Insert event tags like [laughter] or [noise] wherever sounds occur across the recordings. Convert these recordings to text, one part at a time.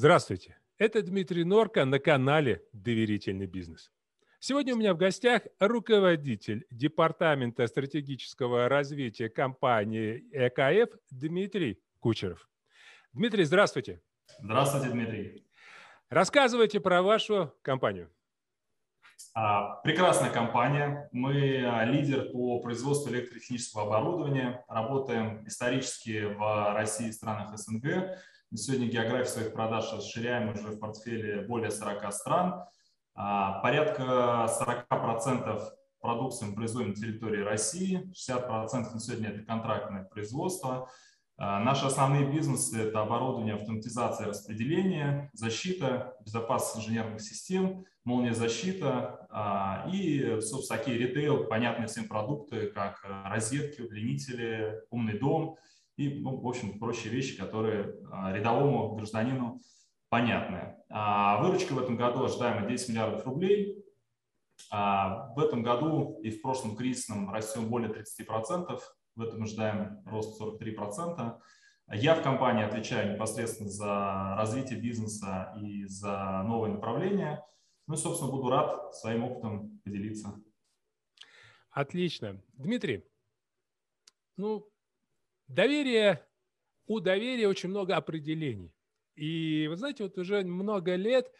Здравствуйте, это Дмитрий Норка на канале «Доверительный бизнес». Сегодня у меня в гостях руководитель Департамента стратегического развития компании ЭКФ Дмитрий Кучеров. Дмитрий, здравствуйте. Здравствуйте, Дмитрий. Рассказывайте про вашу компанию. А, прекрасная компания. Мы а, лидер по производству электротехнического оборудования. Работаем исторически в России и странах СНГ. Сегодня географию своих продаж расширяем уже в портфеле более 40 стран. А, порядка 40% продукции мы производим на территории России, 60% на сегодня это контрактное производство. А, наши основные бизнесы – это оборудование, автоматизация распределения, защита, безопасность инженерных систем, молния защита а, и, собственно, такие ритейл, понятные всем продукты, как розетки, удлинители, умный дом – и, ну, в общем, прочие вещи, которые а, рядовому гражданину понятны. А выручка в этом году ожидаемо 10 миллиардов рублей. А в этом году и в прошлом кризисном растем более 30%, в этом ожидаем рост 43%. Я в компании отвечаю непосредственно за развитие бизнеса и за новые направления. Ну и, собственно, буду рад своим опытом поделиться. Отлично. Дмитрий, ну, Доверие, у доверия очень много определений. И вы знаете, вот уже много лет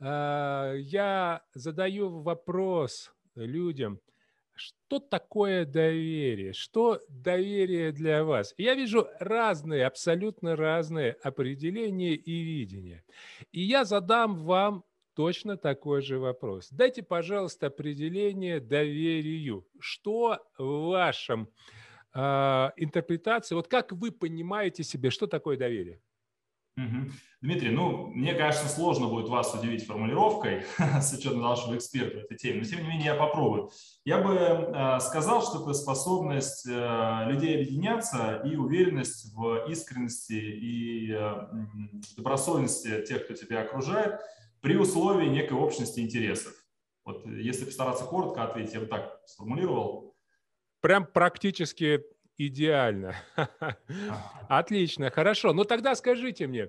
э, я задаю вопрос людям, что такое доверие? Что доверие для вас? Я вижу разные, абсолютно разные определения и видения. И я задам вам точно такой же вопрос. Дайте, пожалуйста, определение доверию. Что в вашем э, интерпретации. Вот как вы понимаете себе, что такое доверие? Дмитрий, ну, мне, конечно, сложно будет вас удивить формулировкой, [laughs] с учетом того, что вы эксперт в этой теме, но тем не менее я попробую. Я бы э, сказал, что это способность э, людей объединяться и уверенность в искренности и э, добросовестности тех, кто тебя окружает, при условии некой общности интересов. Вот если постараться коротко ответить, я бы так сформулировал, Прям практически идеально. [laughs] Отлично, хорошо. Ну тогда скажите мне,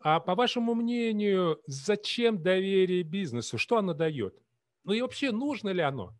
а по вашему мнению, зачем доверие бизнесу? Что оно дает? Ну и вообще, нужно ли оно?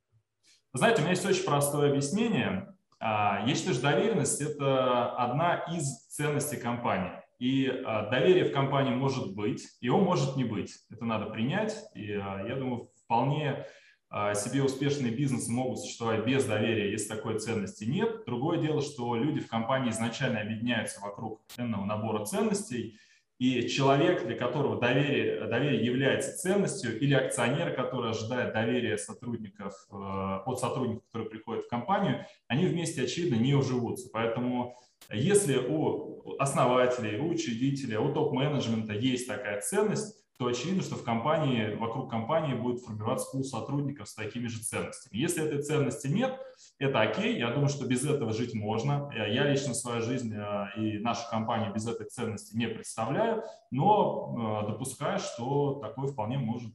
Знаете, у меня есть очень простое объяснение. А, я считаю, что доверенность – это одна из ценностей компании. И а, доверие в компании может быть, его может не быть. Это надо принять. И а, я думаю, вполне а, себе успешные бизнесы могут существовать без доверия, если такой ценности нет. Другое дело, что люди в компании изначально объединяются вокруг ценного набора ценностей, и человек, для которого доверие, доверие является ценностью, или акционер, который ожидает доверия сотрудников, э, от сотрудников, которые приходят в компанию, они вместе, очевидно, не уживутся. Поэтому если у основателей, у учредителя, у топ-менеджмента есть такая ценность, то очевидно, что в компании, вокруг компании будет формироваться пул сотрудников с такими же ценностями. Если этой ценности нет, это окей, я думаю, что без этого жить можно. Я лично свою жизнь э, и нашу компанию без этой ценности не представляю, но э, допускаю, что такое вполне может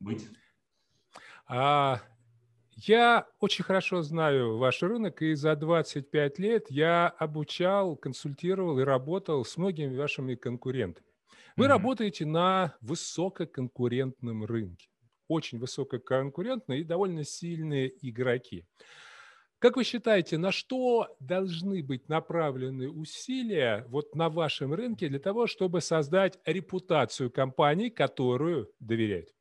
быть. А, я очень хорошо знаю ваш рынок, и за 25 лет я обучал, консультировал и работал с многими вашими конкурентами. Вы mm-hmm. работаете на высококонкурентном рынке. Очень высококонкурентные и довольно сильные игроки. Как вы считаете, на что должны быть направлены усилия вот на вашем рынке для того, чтобы создать репутацию компании, которую доверяют?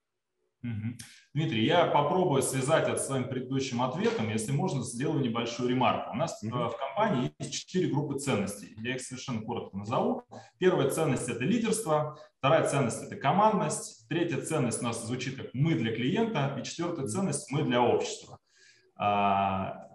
Дмитрий, я попробую связать это с своим предыдущим ответом. Если можно, сделаю небольшую ремарку. У нас угу. в компании есть четыре группы ценностей. Я их совершенно коротко назову. Первая ценность – это лидерство. Вторая ценность – это командность. Третья ценность у нас звучит как «мы для клиента». И четвертая ценность – «мы для общества». А,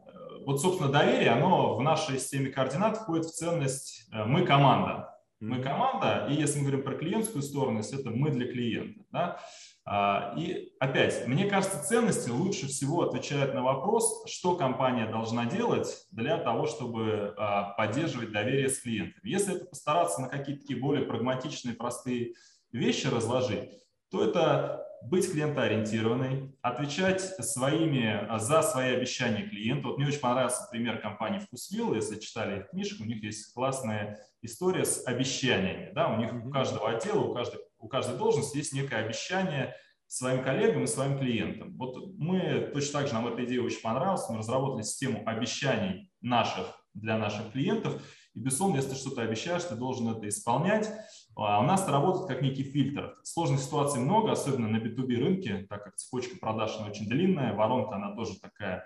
вот, собственно, доверие, оно в нашей системе координат входит в ценность э, «мы команда». Мы команда, и если мы говорим про клиентскую сторону, это мы для клиента. Да? А, и опять, мне кажется, ценности лучше всего отвечают на вопрос, что компания должна делать для того, чтобы а, поддерживать доверие с клиентами. Если это постараться на какие-то такие более прагматичные, простые вещи разложить, то это быть клиентоориентированной, отвечать своими, а, за свои обещания клиенту. Вот мне очень понравился пример компании Вкусвилл, если читали их книжку, у них есть классная история с обещаниями. Да? У них у каждого отдела, у каждой у каждой должности есть некое обещание своим коллегам и своим клиентам. Вот мы точно так же, нам эта идея очень понравилась, мы разработали систему обещаний наших для наших клиентов, и, безусловно, если ты что-то обещаешь, ты должен это исполнять. А у нас это работает как некий фильтр. Сложных ситуаций много, особенно на B2B рынке, так как цепочка продаж она очень длинная, воронка она тоже такая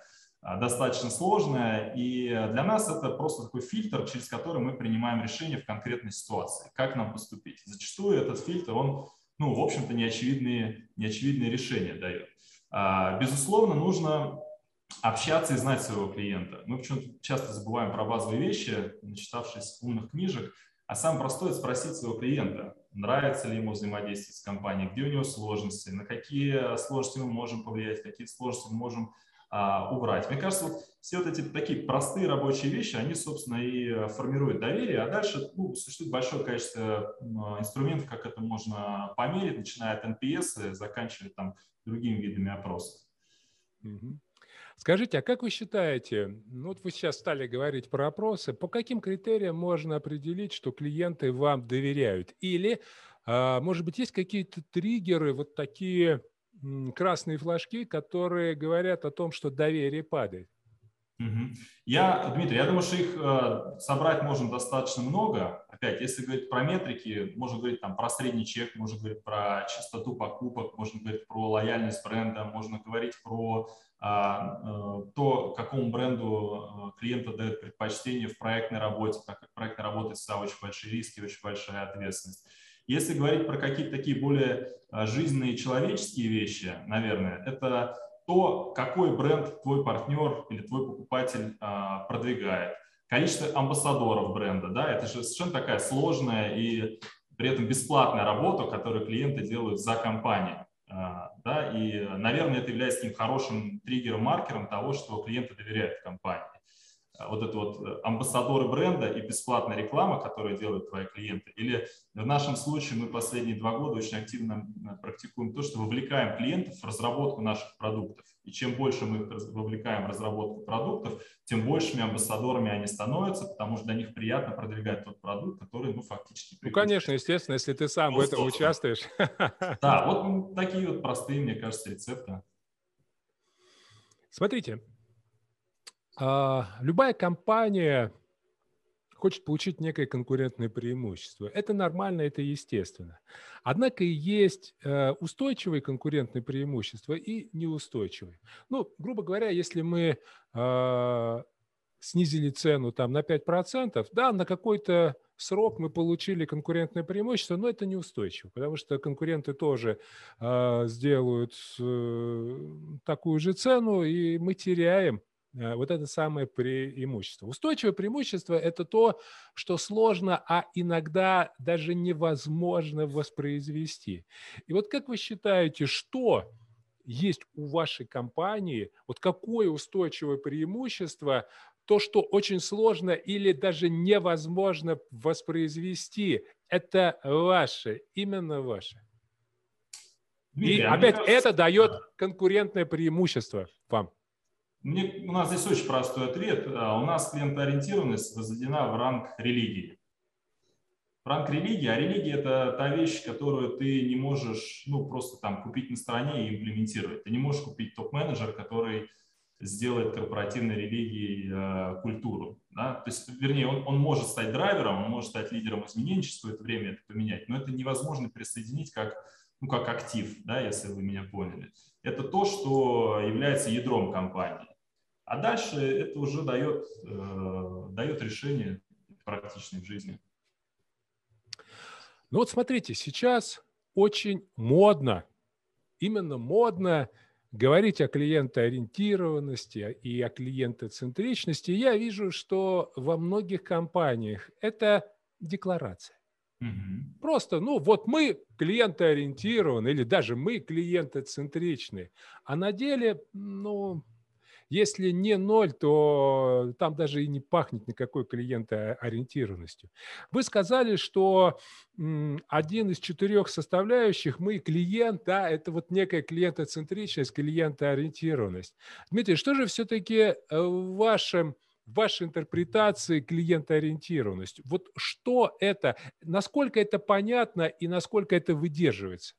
достаточно сложная. И для нас это просто такой фильтр, через который мы принимаем решение в конкретной ситуации, как нам поступить. Зачастую этот фильтр, он, ну, в общем-то, неочевидные, неочевидные решения дает. А, безусловно, нужно общаться и знать своего клиента. Мы почему-то часто забываем про базовые вещи, начитавшись умных книжек, а самое простое – спросить своего клиента, нравится ли ему взаимодействие с компанией, где у него сложности, на какие сложности мы можем повлиять, какие сложности мы можем а, убрать. Мне кажется, вот все вот эти такие простые рабочие вещи, они, собственно, и формируют доверие, а дальше ну, существует большое количество инструментов, как это можно померить, начиная от NPS заканчивая там другими видами опросов. Скажите, а как вы считаете, ну вот вы сейчас стали говорить про опросы, по каким критериям можно определить, что клиенты вам доверяют? Или, а, может быть, есть какие-то триггеры, вот такие красные флажки, которые говорят о том, что доверие падает? Я, Дмитрий, я думаю, что их э, собрать можно достаточно много. Опять, если говорить про метрики, можно говорить там про средний чек, можно говорить про частоту покупок, можно говорить про лояльность бренда, можно говорить про а, э, то, какому бренду э, клиента дает предпочтение в проектной работе, так как проектная работа всегда очень большие риски, очень большая ответственность. Если говорить про какие-то такие более жизненные человеческие вещи, наверное, это то, какой бренд твой партнер или твой покупатель а, продвигает. Количество амбассадоров бренда, да, это же совершенно такая сложная и при этом бесплатная работа, которую клиенты делают за компанию. А, да, и, наверное, это является таким хорошим триггером, маркером того, что клиенты доверяют компании. А, вот это вот э, амбассадоры бренда и бесплатная реклама, которую делают твои клиенты. Или в нашем случае мы последние два года очень активно практикуем то, что вовлекаем клиентов в разработку наших продуктов. И чем больше мы их вовлекаем в разработку продуктов, тем большими амбассадорами они становятся, потому что для них приятно продвигать тот продукт, который, ну, фактически... Ну, конечно, естественно, если ты сам в этом участвуешь. [laughs] Да, вот такие вот простые, мне кажется, рецепты. Смотрите, любая компания хочет получить некое конкурентное преимущество. Это нормально, это естественно. Однако есть э, устойчивые конкурентные преимущества и неустойчивые. Ну, грубо говоря, если мы а, снизили цену там на 5%, да, на какой-то срок мы получили конкурентное преимущество, но это неустойчиво, потому что конкуренты тоже э, сделают э, такую же цену, и мы теряем вот это самое преимущество. Устойчивое преимущество – это то, что сложно, а иногда даже невозможно воспроизвести. И вот как вы считаете, что есть у вашей компании, вот какое устойчивое преимущество, то, что очень сложно или даже невозможно воспроизвести, это ваше, именно ваше. И опять это дает конкурентное преимущество вам. Мне, у нас здесь очень простой ответ. А, у нас клиентоориентированность возведена в ранг религии. Ранг религии, а религия – это та вещь, которую ты не можешь ну, просто там купить на стороне и имплементировать. Ты не можешь купить топ-менеджер, который сделает корпоративной религией э, культуру. Да? То есть, вернее, он, он может стать драйвером, он может стать лидером изменений, через какое-то время это поменять, но это невозможно присоединить как, ну, как актив, да, если вы меня поняли. Это то, что является ядром компании. А дальше это уже дает, э, дает решение практичное в жизни. Ну вот смотрите, сейчас очень модно, именно модно говорить о клиентоориентированности и о клиентоцентричности. Я вижу, что во многих компаниях это декларация. Угу. Просто, ну вот мы клиентоориентированы или даже мы клиентоцентричны, а на деле, ну, если не ноль, то там даже и не пахнет никакой клиентоориентированностью. Вы сказали, что один из четырех составляющих мы клиент, да, это вот некая клиентоцентричность, клиентоориентированность. Дмитрий, что же все-таки э, в вашем вашей интерпретации клиентоориентированность. Вот что это, насколько это понятно и насколько это выдерживается?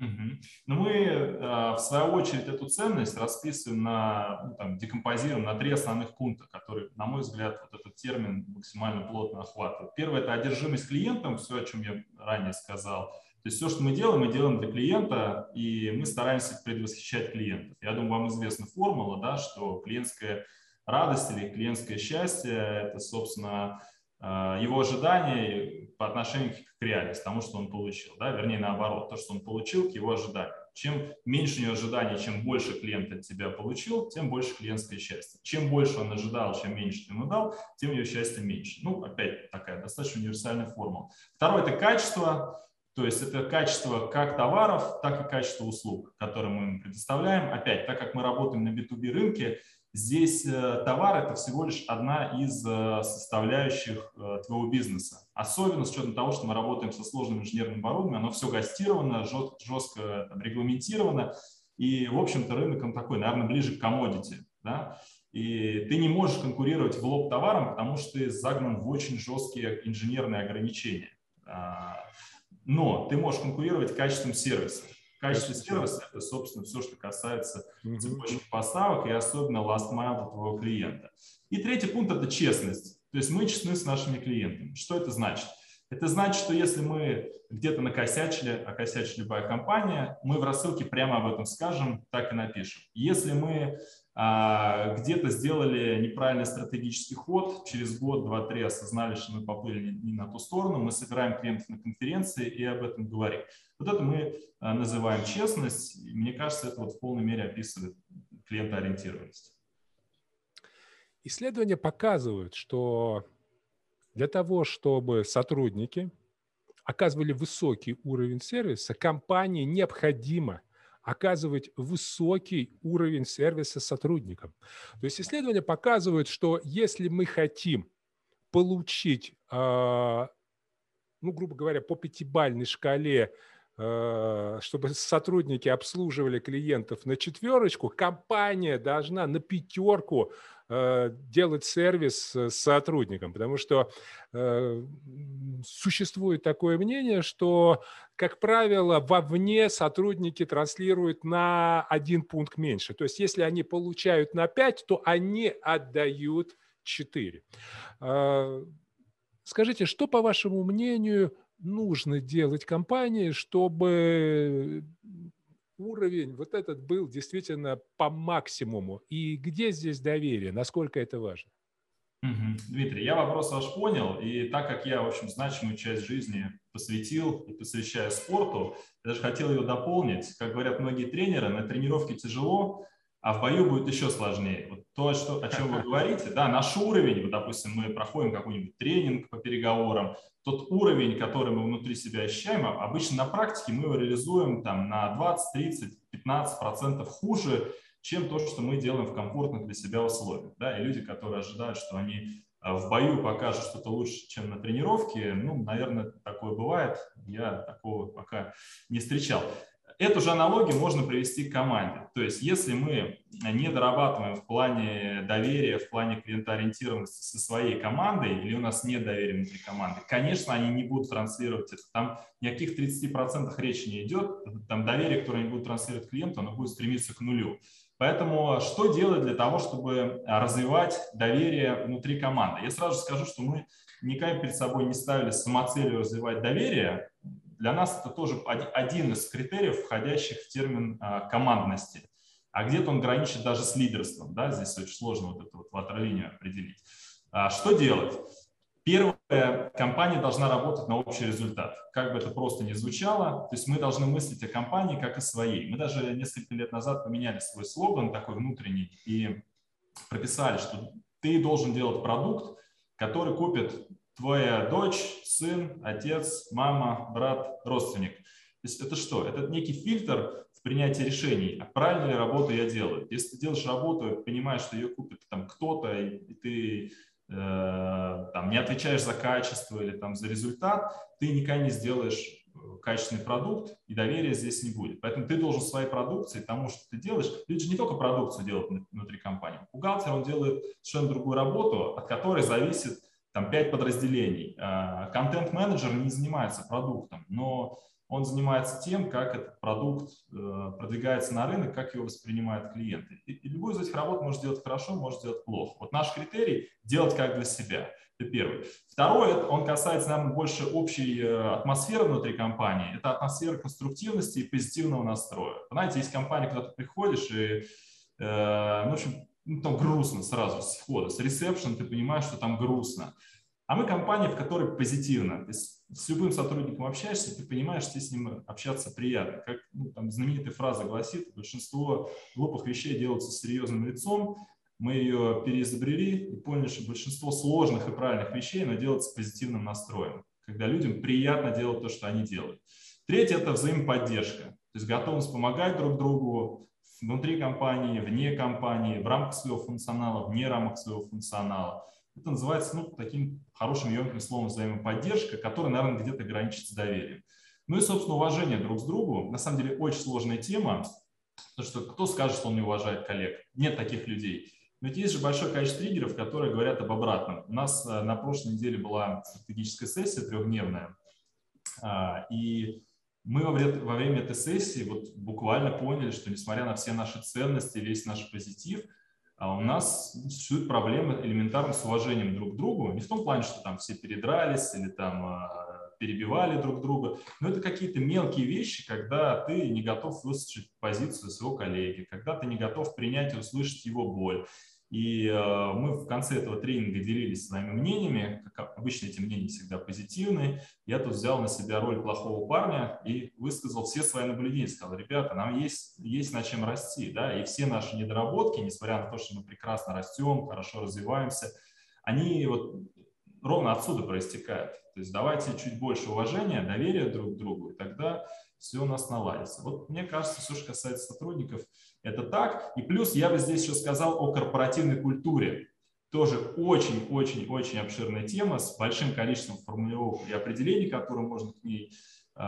Угу. Но мы, э, в свою очередь, эту ценность расписываем на, ну, там, декомпозируем на три основных пункта, которые, на мой взгляд, вот этот термин максимально плотно охватывает. Первое – это одержимость клиентом, все, о чем я ранее сказал. То есть все, что мы делаем, мы делаем для клиента, и мы стараемся предвосхищать клиентов. Я думаю, вам известна формула, да, что клиентская радость или клиентское счастье – это, собственно, э, его ожидания по отношению к реальности, тому, что он получил. Да? Вернее, наоборот, то, что он получил, к его ожиданиям. Чем меньше у него ожиданий, чем больше клиент от тебя получил, тем больше клиентское счастье. Чем больше он ожидал, чем меньше ты ему дал, тем его счастье меньше. Ну, опять такая достаточно универсальная формула. Второе – это качество. То есть это качество как товаров, так и качество услуг, которые мы им предоставляем. Опять, так как мы работаем на B2B рынке, Здесь э, товар – это всего лишь одна из э, составляющих э, твоего бизнеса. Особенно с учетом того, что мы работаем со сложным инженерным оборудованием, оно все гастировано, жестко там, регламентировано. И, в общем-то, рынок он такой, наверное, ближе к комодити. Да? И ты не можешь конкурировать в лоб товаром, потому что ты загнан в очень жесткие инженерные ограничения. А, но ты можешь конкурировать качеством сервиса. Качество сервиса – это, собственно, все, что касается цепочки поставок и особенно last mile твоего клиента. И третий пункт – это честность. То есть мы честны с нашими клиентами. Что это значит? Это значит, что если мы где-то накосячили, а косячит любая компания, мы в рассылке прямо об этом скажем, так и напишем. Если мы где-то сделали неправильный стратегический ход, через год, два, три осознали, что мы поплыли не, не на ту сторону, мы собираем клиентов на конференции и об этом говорим. Вот это мы а, называем честность, и мне кажется, это вот в полной мере описывает клиентоориентированность. Исследования показывают, что для того, чтобы сотрудники оказывали высокий уровень сервиса, компании необходимо оказывать высокий уровень сервиса сотрудникам. То есть исследования показывают, что если мы хотим получить, а, ну, грубо говоря, по пятибальной шкале а, чтобы сотрудники обслуживали клиентов на четверочку, компания должна на пятерку делать сервис э, сотрудникам, потому что э, существует такое мнение, что, как правило, вовне сотрудники транслируют на один пункт меньше. То есть если они получают на 5, то они отдают 4. Скажите, что, по вашему мнению, нужно делать компании, чтобы уровень вот этот был действительно по максимуму. И где здесь доверие? Насколько это важно? Угу. Дмитрий, я вопрос ваш понял, и так как я, в общем, значимую часть жизни посвятил и посвящаю спорту, я даже хотел ее дополнить. Как говорят многие тренеры, на тренировке тяжело, а в бою будет еще сложнее. Вот то, что, о чем вы [laughs] говорите, да, наш уровень, вот, допустим, мы проходим какой-нибудь тренинг по переговорам, тот уровень, который мы внутри себя ощущаем, а обычно на практике мы его реализуем там, на 20, 30, 15 процентов хуже, чем то, что мы делаем в комфортных для себя условиях. Да? И люди, которые ожидают, что они э, в бою покажут что-то лучше, чем на тренировке, ну, наверное, такое бывает. Я такого пока не встречал. Эту же аналогию можно привести к команде. То есть если мы не дорабатываем в плане доверия, в плане клиентоориентированности со своей командой, или у нас нет доверия внутри команды, конечно, они не будут транслировать это. Там ни о каких 30% речи не идет. Там доверие, которое они будут транслировать клиенту, оно будет стремиться к нулю. Поэтому что делать для того, чтобы развивать доверие внутри команды? Я сразу скажу, что мы никогда перед собой не ставили самоцелью развивать доверие, для нас это тоже один из критериев, входящих в термин а, командности. А где-то он граничит даже с лидерством. Да? Здесь очень сложно вот эту вот ватерлинию определить. А что делать? Первое, компания должна работать на общий результат. Как бы это просто ни звучало, то есть мы должны мыслить о компании как о своей. Мы даже несколько лет назад поменяли свой слоган такой внутренний и прописали, что ты должен делать продукт, который купит твоя дочь, сын, отец, мама, брат, родственник. То есть это что? Это некий фильтр в принятии решений. А правильно ли работу я делаю? Если ты делаешь работу, понимаешь, что ее купит там кто-то, и ты э, там, не отвечаешь за качество или там, за результат, ты никогда не сделаешь э, качественный продукт, и доверия здесь не будет. Поэтому ты должен своей продукции, тому, что ты делаешь, люди же не только продукцию делают внутри компании. Бухгалтер, он делает совершенно другую работу, от которой зависит там пять подразделений. А, контент-менеджер не занимается продуктом, но он занимается тем, как этот продукт э, продвигается на рынок, как его воспринимают клиенты. И, любую из этих работ может делать хорошо, может делать плохо. Вот наш критерий – делать как для себя. Это первый. Второе, он касается, наверное, больше общей э, атмосферы внутри компании. Это атмосфера конструктивности и позитивного настроя. Знаете, есть компания, куда ты приходишь и, э, ну, в общем, ну, там грустно сразу с входа, с ресепшн ты понимаешь, что там грустно. А мы компания, в которой позитивно. То есть с любым сотрудником общаешься, ты понимаешь, что с ним общаться приятно. Как ну, там, знаменитая фраза гласит, большинство глупых вещей делаются с серьезным лицом. Мы ее переизобрели и поняли, что большинство сложных и правильных вещей но делается с позитивным настроем, когда людям приятно делать то, что они делают. Третье – это взаимоподдержка, то есть готовность помогать друг другу внутри компании, вне компании, в рамках своего функционала, вне рамок своего функционала – это называется ну, таким хорошим емким словом взаимоподдержка, которая, наверное, где-то граничит с доверием. Ну и, собственно, уважение друг к другу. На самом деле очень сложная тема, потому что кто скажет, что он не уважает коллег? Нет таких людей. Но есть же большое количество триггеров, которые говорят об обратном. У нас э, на прошлой неделе была стратегическая сессия трехдневная, а, и мы во время этой сессии вот буквально поняли, что несмотря на все наши ценности, весь наш позитив – а у нас существуют проблемы элементарно с уважением друг к другу. Не в том плане, что там все передрались или там а, перебивали друг друга, но это какие-то мелкие вещи, когда ты не готов выслушать позицию своего коллеги, когда ты не готов принять и услышать его боль. И э, мы в конце этого тренинга делились своими мнениями. Как обычно, эти мнения всегда позитивные. Я тут взял на себя роль плохого парня и высказал все свои наблюдения. Сказал, ребята, нам есть, есть над чем расти. Да? И все наши недоработки, несмотря на то, что мы прекрасно растем, хорошо развиваемся, они вот ровно отсюда проистекают. То есть давайте чуть больше уважения, доверия друг к другу, и тогда все у нас наладится. Вот мне кажется, все, что касается сотрудников, это так. И плюс я бы здесь еще сказал о корпоративной культуре. Тоже очень-очень-очень обширная тема с большим количеством формулировок и определений, которые можно к ней э,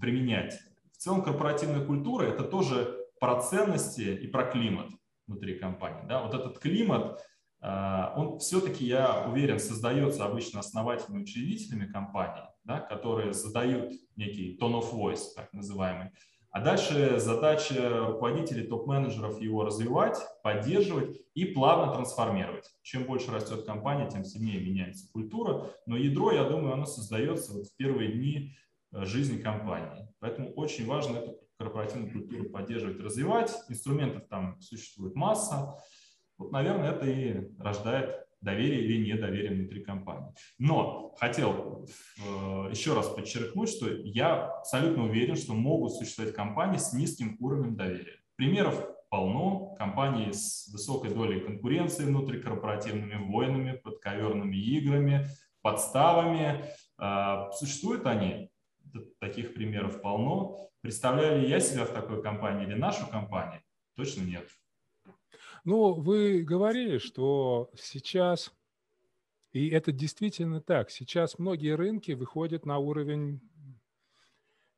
применять. В целом корпоративная культура – это тоже про ценности и про климат внутри компании. Да? Вот этот климат, э, он все-таки, я уверен, создается обычно основателями учредителями компании, да, которые задают некий tone of voice, так называемый, а дальше задача руководителей, топ-менеджеров его развивать, поддерживать и плавно трансформировать. Чем больше растет компания, тем сильнее меняется культура. Но ядро, я думаю, оно создается вот в первые дни э, жизни компании. Поэтому очень важно эту корпоративную культуру поддерживать, развивать. Инструментов там существует масса. Вот, наверное, это и рождает доверие или недоверие внутри компании. Но хотел э, еще раз подчеркнуть, что я абсолютно уверен, что могут существовать компании с низким уровнем доверия. Примеров полно. Компании с высокой долей конкуренции внутрикорпоративными войнами, подковерными играми, подставами. Э, существуют они? Таких примеров полно. Представляю ли я себя в такой компании или нашу компанию? Точно нет. Ну, вы говорили, что сейчас, и это действительно так, сейчас многие рынки выходят на уровень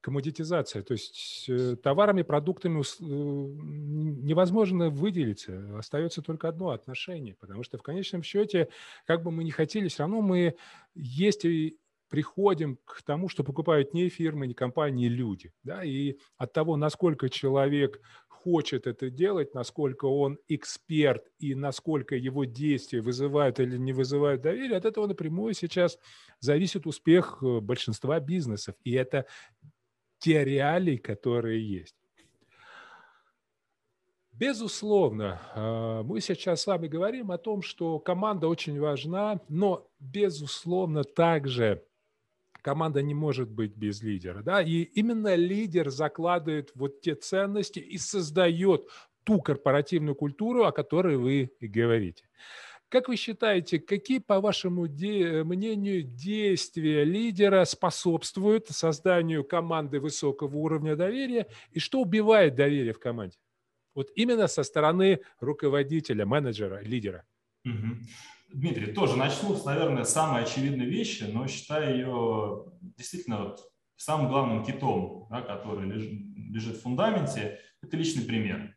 коммодитизации, то есть э, товарами, продуктами э, невозможно выделиться, остается только одно отношение, потому что в конечном счете, как бы мы ни хотели, все равно мы есть и приходим к тому, что покупают не фирмы, не компании, люди. Да? И от того, насколько человек хочет это делать, насколько он эксперт и насколько его действия вызывают или не вызывают доверие, от этого напрямую сейчас зависит успех э, большинства бизнесов. И это те реалии, которые есть. Безусловно, э, мы сейчас с вами говорим о том, что команда очень важна, но, безусловно, также команда не может быть без лидера. Да? И именно лидер закладывает вот те ценности и создает ту корпоративную культуру, о которой вы говорите. Как вы считаете, какие, по вашему де- мнению, действия лидера способствуют созданию команды высокого уровня доверия и что убивает доверие в команде? Вот именно со стороны руководителя, менеджера, лидера. Угу. Дмитрий, тоже начну с, наверное, самой очевидной вещи, но считаю ее действительно вот самым главным китом, да, который лежит, в фундаменте, это личный пример.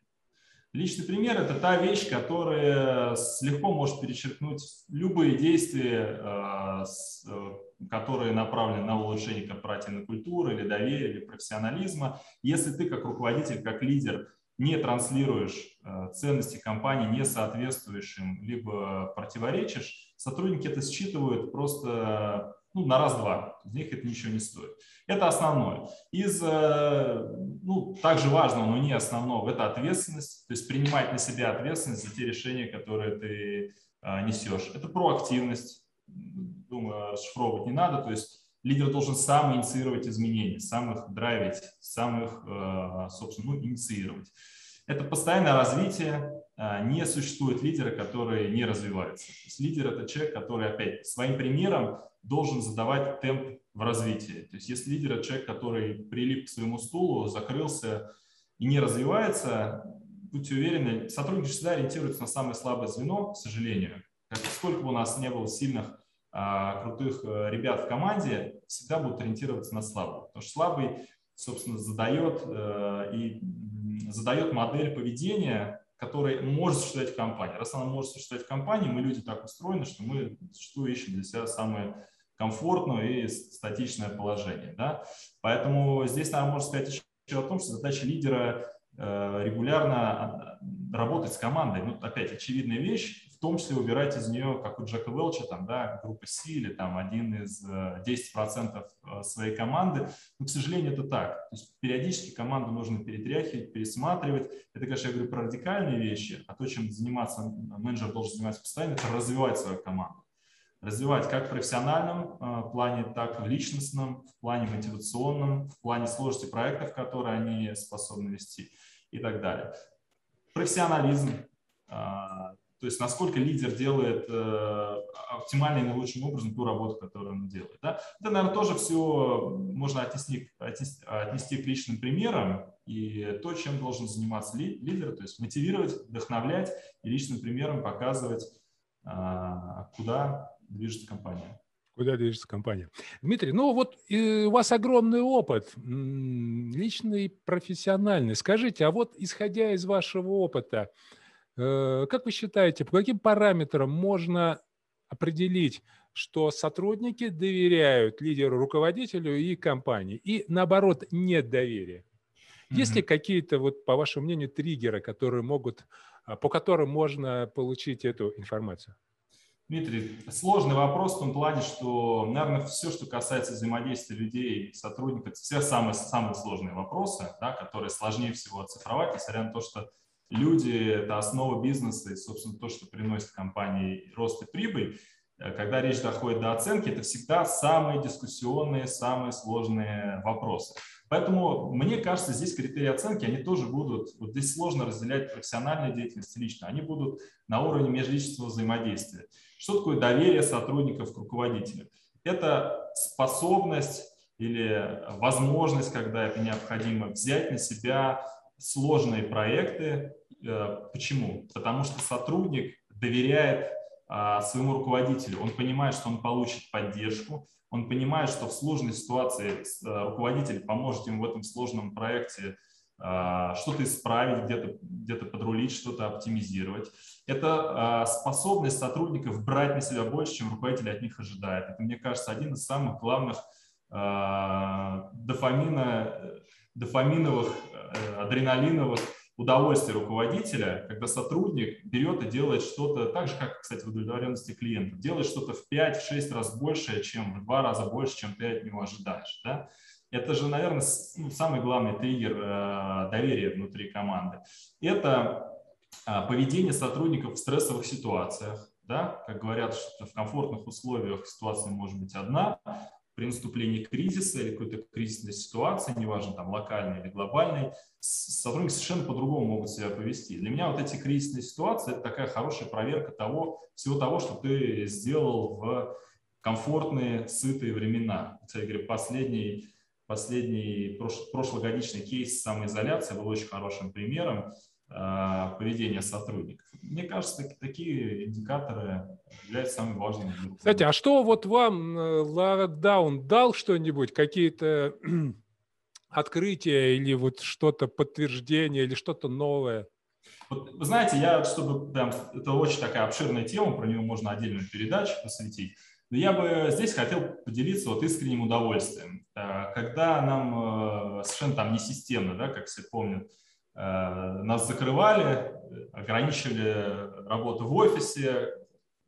Личный пример – это та вещь, которая легко может перечеркнуть любые действия, э, э, которые направлены на улучшение корпоративной культуры или доверия, или профессионализма. Если ты как руководитель, как лидер не транслируешь э, ценности компании, не соответствуешь им, либо противоречишь, сотрудники это считывают просто ну, на раз-два. Из них это ничего не стоит. Это основное. Из, э, ну, также важного, но не основного, это ответственность. То есть принимать на себя ответственность за те решения, которые ты э, несешь. Это проактивность. Думаю, расшифровывать не надо. То есть лидер должен сам инициировать изменения, сам их драйвить, сам их, э, собственно, ну, инициировать. Это постоянное развитие. Не существует лидера, который не развивается. То есть лидер – это человек, который, опять, своим примером должен задавать темп в развитии. То есть если лидер – это человек, который прилип к своему стулу, закрылся и не развивается, будьте уверены, сотрудники всегда ориентируются на самое слабое звено, к сожалению. Как, сколько бы у нас не было сильных, крутых а, ребят в команде, всегда будут ориентироваться на слабого. Потому что слабый, собственно, задает, а, и задает модель поведения, которая может существовать в компании. Раз она может существовать в компании, мы люди так устроены, что мы зачастую ищем для себя самое комфортное и статичное положение. Да? Поэтому здесь, наверное, можно сказать еще о том, что задача лидера э, регулярно а, работать с командой. Ну, опять, очевидная вещь, том числе убирать из нее, как у Джека Велча, там, да, группа C или там один из 10% э, э, своей команды. Но, к сожалению, это так. То есть периодически команду нужно перетряхивать, пересматривать. Это, конечно, я говорю про радикальные вещи, а то, чем заниматься менеджер должен заниматься постоянно, это развивать свою команду развивать как в профессиональном э, плане, так и в личностном, в плане мотивационном, в плане сложности проектов, которые они способны вести и так далее. Профессионализм, то есть насколько лидер делает э, оптимальным и наилучшим образом ту работу, которую он делает. Да? Это, наверное, тоже все можно отнести, отнести, отнести к личным примерам и то, чем должен заниматься лидер, то есть мотивировать, вдохновлять и личным примером показывать, куда движется компания. Куда движется компания? Дмитрий, ну вот у вас огромный опыт, личный, профессиональный. Скажите, а вот исходя из вашего опыта, э, как вы считаете, по каким параметрам можно определить, что сотрудники доверяют лидеру, руководителю и компании, и наоборот нет доверия? Есть ли какие-то, вот, по вашему мнению, триггеры, которые могут, а, по которым можно получить эту информацию? Дмитрий, сложный вопрос в том плане, что, наверное, все, что касается взаимодействия людей, сотрудников, все самые, самые сложные вопросы, да, которые сложнее всего оцифровать, несмотря на то, что люди – это основа бизнеса и, собственно, то, что приносит компании рост и прибыль. Э, когда речь доходит до оценки, это всегда самые дискуссионные, самые сложные вопросы. Поэтому, мне кажется, здесь критерии оценки, они тоже будут, вот здесь сложно разделять профессиональную деятельность лично, они будут на уровне межличностного взаимодействия. Что такое доверие сотрудников к руководителю? Это способность или возможность, когда это необходимо, взять на себя сложные проекты. Э, почему? Потому что сотрудник доверяет а, своему руководителю, он понимает, что он получит поддержку, он понимает, что в сложной ситуации э, руководитель поможет ему в этом сложном проекте а, что-то исправить, где-то где подрулить, что-то оптимизировать. Это а, способность сотрудников брать на себя больше, чем руководитель от них ожидает. Это, мне кажется, один из самых главных дофамина, дофаминовых, э, адреналиновых удовольствий руководителя, когда сотрудник берет и делает что-то, так же, как, кстати, в удовлетворенности клиентов, делает что-то в 5-6 раз больше, чем в 2 раза больше, чем ты от него ожидаешь. Да? Это же, наверное, ну, самый главный триггер э, доверия внутри команды. Это э, поведение сотрудников в стрессовых ситуациях. Да? Как говорят, что в комфортных условиях ситуация может быть одна, при наступлении кризиса или какой-то кризисной ситуации, неважно, там, локальной или глобальной, сотрудники совершенно по-другому могут себя повести. Для меня вот эти кризисные ситуации – это такая хорошая проверка того, всего того, что ты сделал в комфортные, сытые времена. Кстати говоря, последний последний прош, прошлогодичный кейс самоизоляции был очень хорошим примером. Э, поведения сотрудников. Мне кажется, такие индикаторы являются самыми важными. Кстати, а что вот вам локдаун дал что-нибудь, какие-то [clears throat] открытия или вот что-то подтверждение или что-то новое? Вот, вы знаете, я, чтобы прям, это очень такая обширная тема, про нее можно отдельную передачу посвятить. Но я бы здесь хотел поделиться вот искренним удовольствием. Э, когда нам э, совершенно там не системно, да, как все помнят, э, нас закрывали, ограничивали работу в офисе,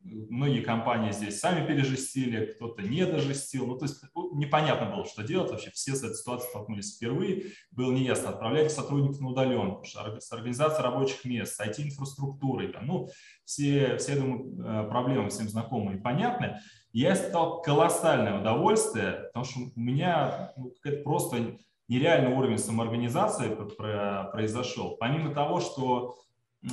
многие компании здесь сами пережестили, кто-то не дожестил. Ну, то есть ну, непонятно было, что делать вообще. Все с этой ситуацией столкнулись впервые. Было неясно, отправлять сотрудников на удаленку, с организацией рабочих мест, с IT-инфраструктурой. Ну, все, все, я думаю, проблемы всем знакомы и понятны. Я испытал колоссальное удовольствие, потому что у меня ну, просто нереальный уровень самоорганизации произошел. Помимо того, что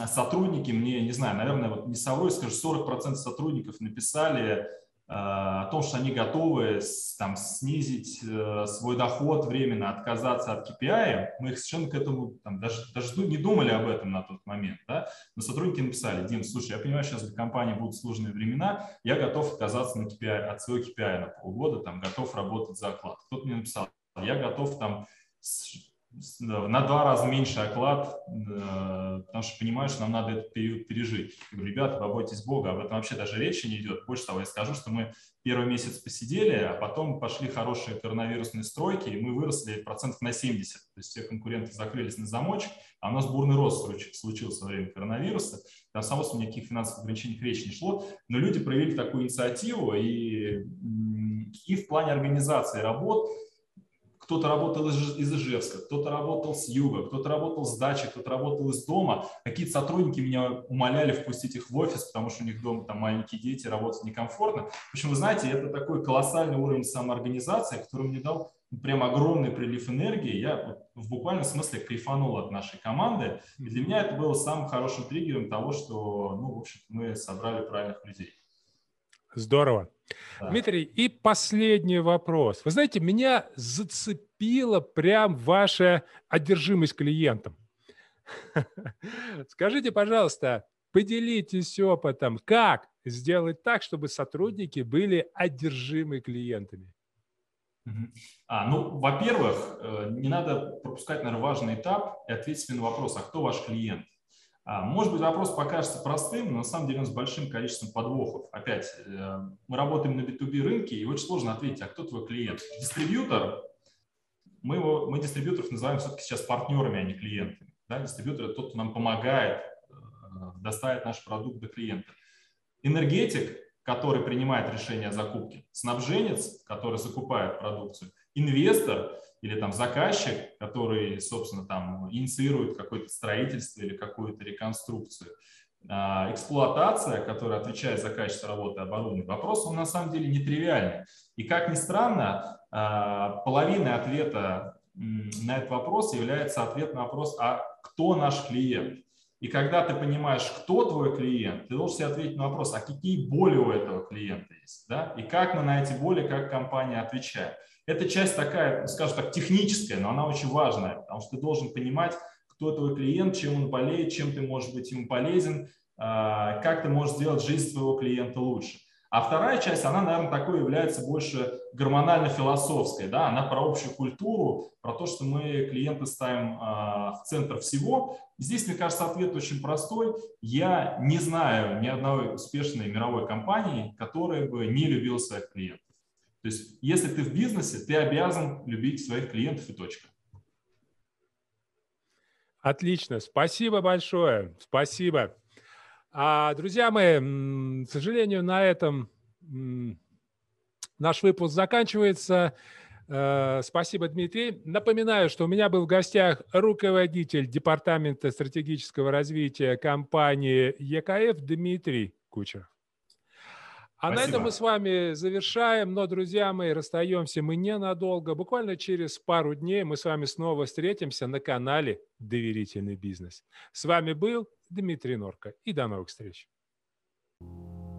сотрудники мне, не знаю, наверное, вот не совру, скажу, 40% сотрудников написали э, о том, что они готовы там, снизить э, свой доход временно, отказаться от KPI. Мы их совершенно к этому там, даже, даже не думали об этом на тот момент. Да? Но сотрудники написали, Дим, слушай, я понимаю, сейчас для компании будут сложные времена, я готов отказаться на KPI, от своего KPI на полгода, там, готов работать за оклад. Кто-то мне написал, я готов там на два раза меньше оклад, э, потому что понимаю, что нам надо этот период пережить. Я говорю, ребята, побойтесь Бога, об этом вообще даже речи не идет. Больше того, я скажу, что мы первый месяц посидели, а потом пошли хорошие коронавирусные стройки, и мы выросли процентов на 70. То есть все конкуренты закрылись на замочек, а у нас бурный рост случился во время коронавируса. Там, само собой, никаких финансовых ограничений речи не шло, но люди проявили такую инициативу, и, и в плане организации работ кто-то работал из, из Ижевска, кто-то работал с юга, кто-то работал с дачи, кто-то работал из дома. Какие-то сотрудники меня умоляли впустить их в офис, потому что у них дома там маленькие дети, работать некомфортно. В общем, вы знаете, это такой колоссальный уровень самоорганизации, который мне дал прям огромный прилив энергии. Я в буквальном смысле кайфанул от нашей команды. И для меня это было самым хорошим триггером того, что, ну, в общем мы собрали правильных людей. Здорово. Да. Дмитрий, и последний вопрос. Вы знаете, меня зацепила прям ваша одержимость клиентом. [laughs] Скажите, пожалуйста, поделитесь опытом, как сделать так, чтобы сотрудники были одержимы клиентами? А, ну, во-первых, э, не надо пропускать, наверное, важный этап и ответить на вопрос, а кто ваш клиент? А, может быть, вопрос покажется простым, но на самом деле он с большим количеством подвохов. Опять, э, мы работаем на B2B рынке, и очень сложно ответить, а кто твой клиент? Дистрибьютор, мы, его, мы дистрибьюторов называем все-таки сейчас партнерами, а не клиентами. Да? Дистрибьютор – это тот, кто нам помогает э, доставить наш продукт до клиента. Энергетик, который принимает решение о закупке, снабженец, который закупает продукцию, инвестор – или там заказчик, который, собственно, там инициирует какое-то строительство или какую-то реконструкцию, а, эксплуатация, которая отвечает за качество работы оборудования, вопрос он на самом деле нетривиальный. И как ни странно, а, половиной ответа на этот вопрос является ответ на вопрос, а кто наш клиент? И когда ты понимаешь, кто твой клиент, ты должен себе ответить на вопрос, а какие боли у этого клиента есть, да? и как мы на эти боли, как компания отвечает. Эта часть такая, скажем так, техническая, но она очень важная, потому что ты должен понимать, кто твой клиент, чем он болеет, чем ты можешь быть ему полезен, а, как ты можешь сделать жизнь своего клиента лучше. А вторая часть, она, наверное, такой является больше гормонально-философской. Да? Она про общую культуру, про то, что мы клиента ставим а, в центр всего. Здесь, мне кажется, ответ очень простой. Я не знаю ни одной успешной мировой компании, которая бы не любила своих клиентов. То есть, если ты в бизнесе, ты обязан любить своих клиентов и точка. Отлично, спасибо большое, спасибо. А, друзья мои, к сожалению, на этом наш выпуск заканчивается. Э, спасибо, Дмитрий. Напоминаю, что у меня был в гостях руководитель Департамента стратегического развития компании ЕКФ Дмитрий Кучеров. А Спасибо. на этом мы с вами завершаем, но, друзья мои, расстаемся мы ненадолго. Буквально через пару дней мы с вами снова встретимся на канале «Доверительный бизнес». С вами был Дмитрий Норка и до новых встреч. thank you